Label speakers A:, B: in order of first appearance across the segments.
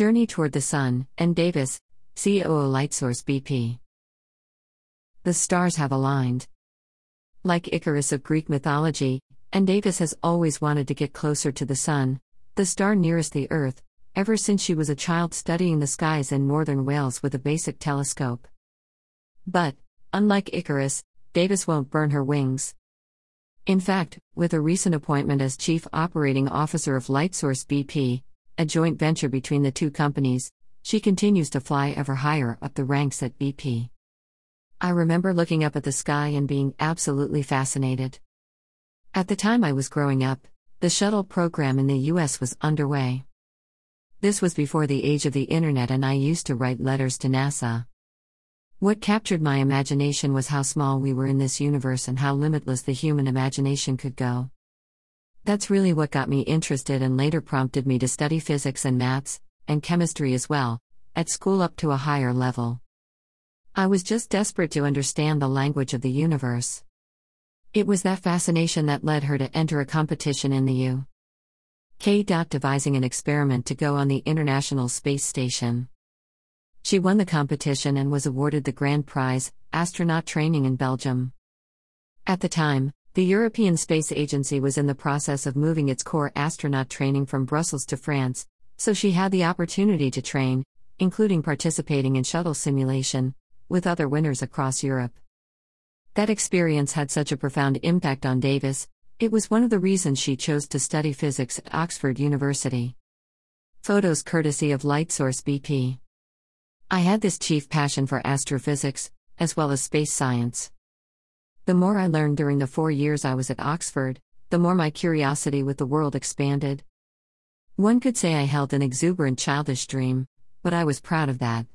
A: Journey Toward the Sun, and Davis, COO Lightsource BP. The stars have aligned. Like Icarus of Greek mythology, and Davis has always wanted to get closer to the sun, the star nearest the Earth, ever since she was a child studying the skies in northern Wales with a basic telescope. But, unlike Icarus, Davis won't burn her wings. In fact, with a recent appointment as Chief Operating Officer of Lightsource BP, a joint venture between the two companies, she continues to fly ever higher up the ranks at BP. I remember looking up at the sky and being absolutely fascinated. At the time I was growing up, the shuttle program in the US was underway. This was before the age of the internet, and I used to write letters to NASA. What captured my imagination was how small we were in this universe and how limitless the human imagination could go. That's really what got me interested and later prompted me to study physics and maths, and chemistry as well, at school up to a higher level. I was just desperate to understand the language of the universe. It was that fascination that led her to enter a competition in the U. K. devising an experiment to go on the International Space Station. She won the competition and was awarded the grand prize, astronaut training in Belgium. At the time, the European Space Agency was in the process of moving its core astronaut training from Brussels to France, so she had the opportunity to train, including participating in shuttle simulation, with other winners across Europe. That experience had such a profound impact on Davis, it was one of the reasons she chose to study physics at Oxford University. Photos courtesy of Lightsource BP. I had this chief passion for astrophysics, as well as space science. The more I learned during the four years I was at Oxford, the more my curiosity with the world expanded. One could say I held an exuberant childish dream, but I was proud of that.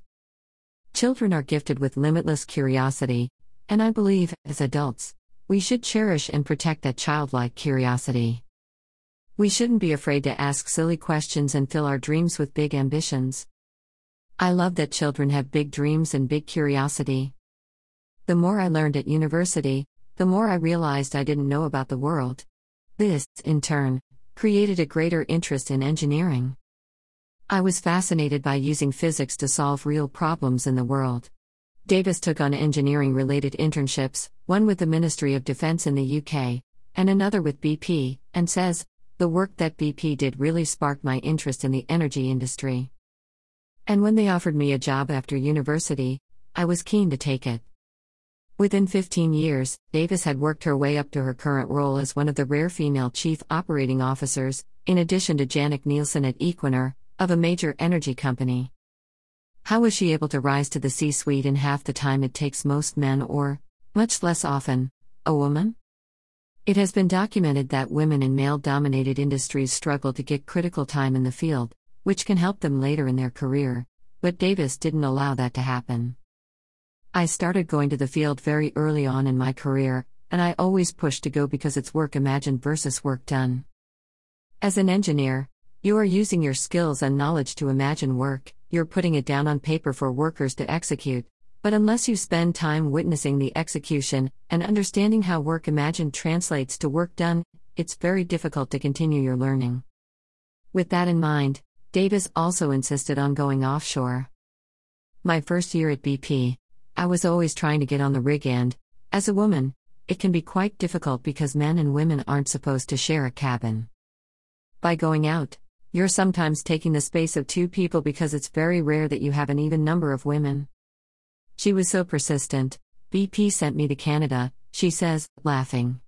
A: Children are gifted with limitless curiosity, and I believe, as adults, we should cherish and protect that childlike curiosity. We shouldn't be afraid to ask silly questions and fill our dreams with big ambitions. I love that children have big dreams and big curiosity. The more I learned at university, the more I realized I didn't know about the world. This, in turn, created a greater interest in engineering. I was fascinated by using physics to solve real problems in the world. Davis took on engineering related internships, one with the Ministry of Defense in the UK, and another with BP, and says, The work that BP did really sparked my interest in the energy industry. And when they offered me a job after university, I was keen to take it. Within 15 years, Davis had worked her way up to her current role as one of the rare female chief operating officers, in addition to Jannicke Nilsson at Equinor, of a major energy company. How was she able to rise to the C suite in half the time it takes most men, or, much less often, a woman? It has been documented that women in male dominated industries struggle to get critical time in the field, which can help them later in their career, but Davis didn't allow that to happen. I started going to the field very early on in my career, and I always pushed to go because it's work imagined versus work done. As an engineer, you are using your skills and knowledge to imagine work, you're putting it down on paper for workers to execute, but unless you spend time witnessing the execution and understanding how work imagined translates to work done, it's very difficult to continue your learning. With that in mind, Davis also insisted on going offshore. My first year at BP, I was always trying to get on the rig, and, as a woman, it can be quite difficult because men and women aren't supposed to share a cabin. By going out, you're sometimes taking the space of two people because it's very rare that you have an even number of women. She was so persistent, BP sent me to Canada, she says, laughing.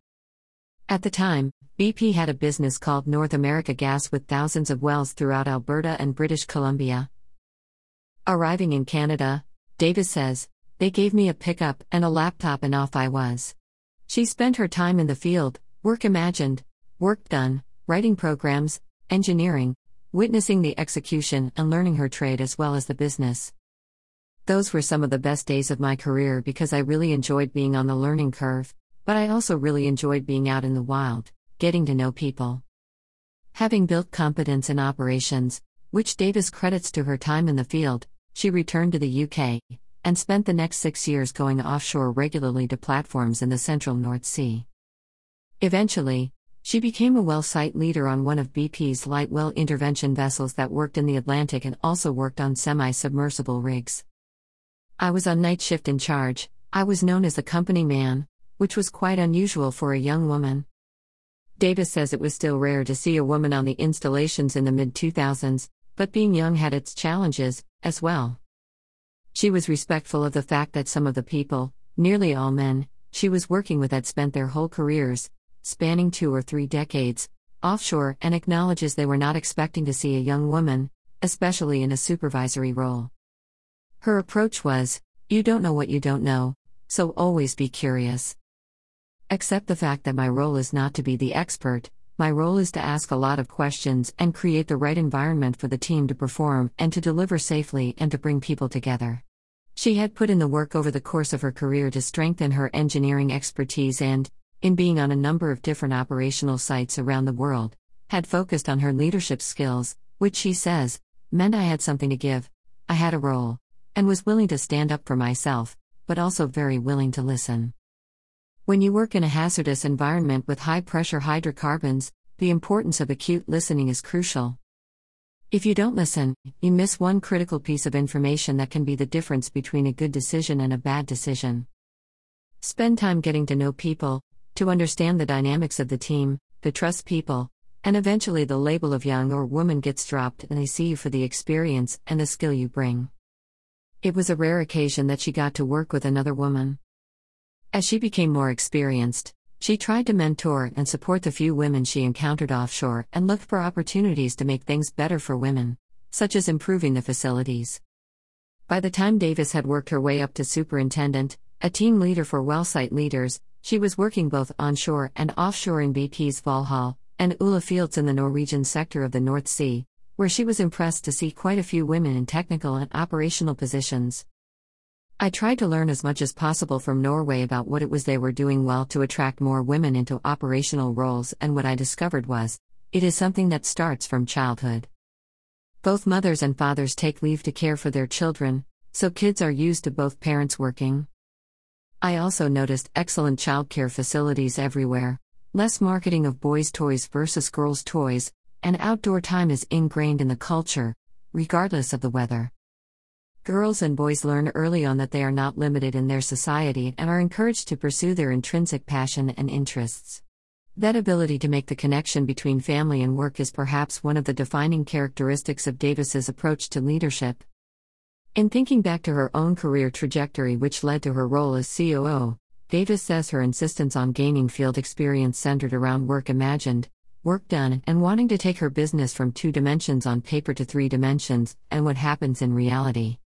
A: At the time, BP had a business called North America Gas with thousands of wells throughout Alberta and British Columbia. Arriving in Canada, Davis says, they gave me a pickup and a laptop, and off I was. She spent her time in the field, work imagined, work done, writing programs, engineering, witnessing the execution, and learning her trade as well as the business. Those were some of the best days of my career because I really enjoyed being on the learning curve, but I also really enjoyed being out in the wild, getting to know people. Having built competence in operations, which Davis credits to her time in the field, she returned to the UK, and spent the next six years going offshore regularly to platforms in the central North Sea. Eventually, She became a well site leader on one of BP's light well intervention vessels that worked in the Atlantic and also worked on semi submersible rigs. I was on night shift in charge, I was known as the company man, which was quite unusual for a young woman. Davis says it was still rare to see a woman on the installations in the mid 2000s, but being young had its challenges, as well. She was respectful of the fact that some of the people, nearly all men, she was working with had spent their whole careers, spanning two or three decades, offshore and acknowledges they were not expecting to see a young woman, especially in a supervisory role. Her approach was You don't know what you don't know, so always be curious. Accept the fact that my role is not to be the expert, my role is to ask a lot of questions and create the right environment for the team to perform and to deliver safely and to bring people together. She had put in the work over the course of her career to strengthen her engineering expertise and, in being on a number of different operational sites around the world, had focused on her leadership skills, which she says, meant I had something to give, I had a role, and was willing to stand up for myself, but also very willing to listen. When you work in a hazardous environment with high pressure hydrocarbons, the importance of acute listening is crucial. If you don't listen, you miss one critical piece of information that can be the difference between a good decision and a bad decision. Spend time getting to know people, to understand the dynamics of the team, to trust people, and eventually the label of young or woman gets dropped and they see you for the experience and the skill you bring. It was a rare occasion that she got to work with another woman. As she became more experienced, she tried to mentor and support the few women she encountered offshore and looked for opportunities to make things better for women, such as improving the facilities. By the time Davis had worked her way up to superintendent, a team leader for well site leaders, she was working both onshore and offshore in BP's Valhall and Ula fields in the Norwegian sector of the North Sea, where she was impressed to see quite a few women in technical and operational positions. I tried to learn as much as possible from Norway about what it was they were doing well to attract more women into operational roles, and what I discovered was it is something that starts from childhood. Both mothers and fathers take leave to care for their children, so kids are used to both parents working. I also noticed excellent childcare facilities everywhere, less marketing of boys' toys versus girls' toys, and outdoor time is ingrained in the culture, regardless of the weather. Girls and boys learn early on that they are not limited in their society and are encouraged to pursue their intrinsic passion and interests. That ability to make the connection between family and work is perhaps one of the defining characteristics of Davis's approach to leadership. In thinking back to her own career trajectory, which led to her role as COO, Davis says her insistence on gaining field experience centered around work imagined, work done, and wanting to take her business from two dimensions on paper to three dimensions, and what happens in reality.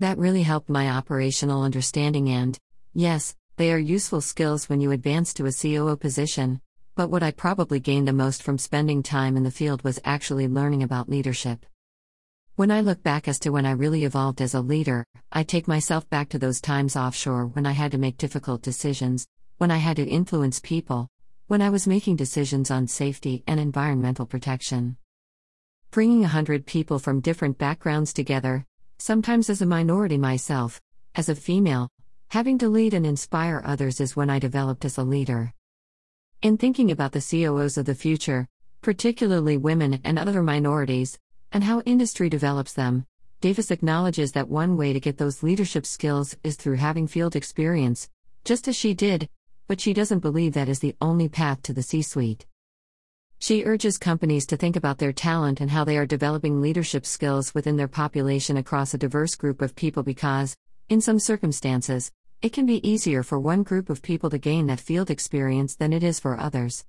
A: That really helped my operational understanding, and, yes, they are useful skills when you advance to a COO position, but what I probably gained the most from spending time in the field was actually learning about leadership. When I look back as to when I really evolved as a leader, I take myself back to those times offshore when I had to make difficult decisions, when I had to influence people, when I was making decisions on safety and environmental protection. Bringing a hundred people from different backgrounds together, sometimes as a minority myself, as a female, having to lead and inspire others is when I developed as a leader. In thinking about the COOs of the future, particularly women and other minorities, and how industry develops them, Davis acknowledges that one way to get those leadership skills is through having field experience, just as she did, but she doesn't believe that is the only path to the C suite. She urges companies to think about their talent and how they are developing leadership skills within their population across a diverse group of people because, in some circumstances, it can be easier for one group of people to gain that field experience than it is for others.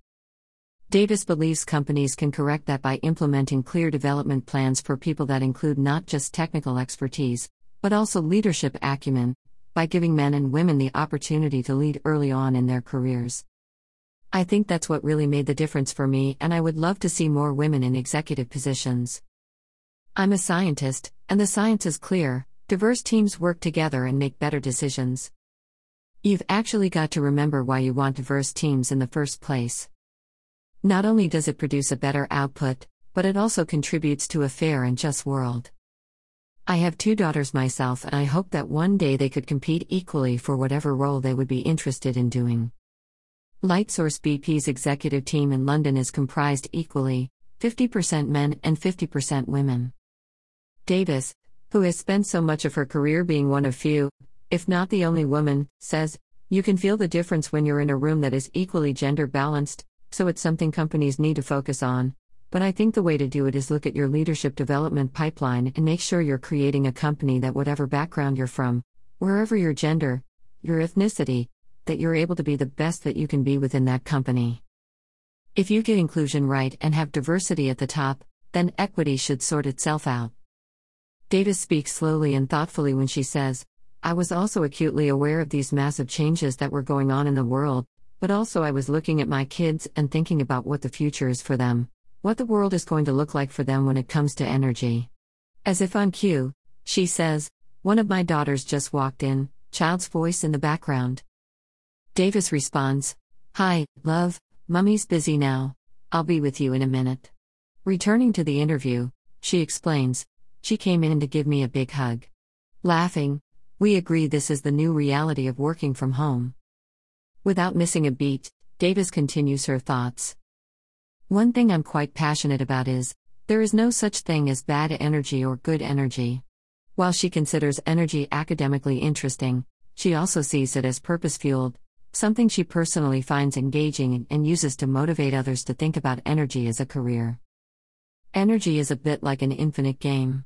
A: Davis believes companies can correct that by implementing clear development plans for people that include not just technical expertise, but also leadership acumen, by giving men and women the opportunity to lead early on in their careers. I think that's what really made the difference for me, and I would love to see more women in executive positions. I'm a scientist, and the science is clear diverse teams work together and make better decisions. You've actually got to remember why you want diverse teams in the first place. Not only does it produce a better output, but it also contributes to a fair and just world. I have two daughters myself, and I hope that one day they could compete equally for whatever role they would be interested in doing. Lightsource BP's executive team in London is comprised equally 50% men and 50% women. Davis, who has spent so much of her career being one of few, if not the only woman, says, You can feel the difference when you're in a room that is equally gender balanced, so it's something companies need to focus on. But I think the way to do it is look at your leadership development pipeline and make sure you're creating a company that, whatever background you're from, wherever your gender, your ethnicity, that you're able to be the best that you can be within that company. If you get inclusion right and have diversity at the top, then equity should sort itself out. Davis speaks slowly and thoughtfully when she says, I was also acutely aware of these massive changes that were going on in the world, but also I was looking at my kids and thinking about what the future is for them, what the world is going to look like for them when it comes to energy. As if on cue, she says, One of my daughters just walked in, child's voice in the background. Davis responds, Hi, love, mummy's busy now. I'll be with you in a minute. Returning to the interview, she explains, She came in to give me a big hug. Laughing, we agree this is the new reality of working from home. Without missing a beat, Davis continues her thoughts. One thing I'm quite passionate about is there is no such thing as bad energy or good energy. While she considers energy academically interesting, she also sees it as purpose fueled, something she personally finds engaging and uses to motivate others to think about energy as a career. Energy is a bit like an infinite game.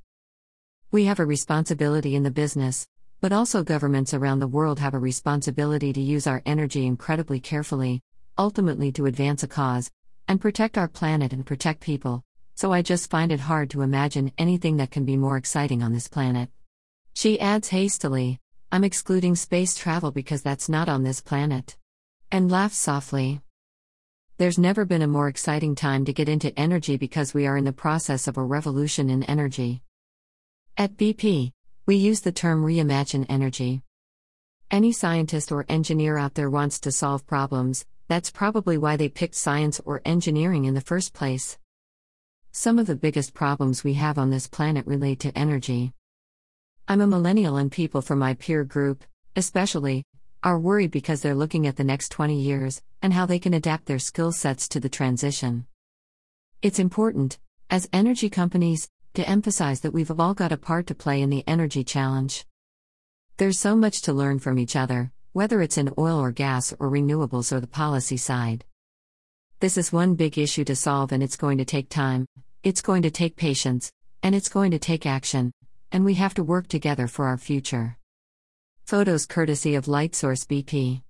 A: We have a responsibility in the business, but also governments around the world have a responsibility to use our energy incredibly carefully, ultimately to advance a cause, and protect our planet and protect people, so I just find it hard to imagine anything that can be more exciting on this planet. She adds hastily, I'm excluding space travel because that's not on this planet. And laughs softly. There's never been a more exciting time to get into energy because we are in the process of a revolution in energy. At BP, we use the term reimagine energy. Any scientist or engineer out there wants to solve problems, that's probably why they picked science or engineering in the first place. Some of the biggest problems we have on this planet relate to energy. I'm a millennial, and people from my peer group, especially, are worried because they're looking at the next 20 years and how they can adapt their skill sets to the transition. It's important, as energy companies, to emphasize that we've all got a part to play in the energy challenge. There's so much to learn from each other, whether it's in oil or gas or renewables or the policy side. This is one big issue to solve, and it's going to take time, it's going to take patience, and it's going to take action and we have to work together for our future. Photos courtesy of Lightsource BP.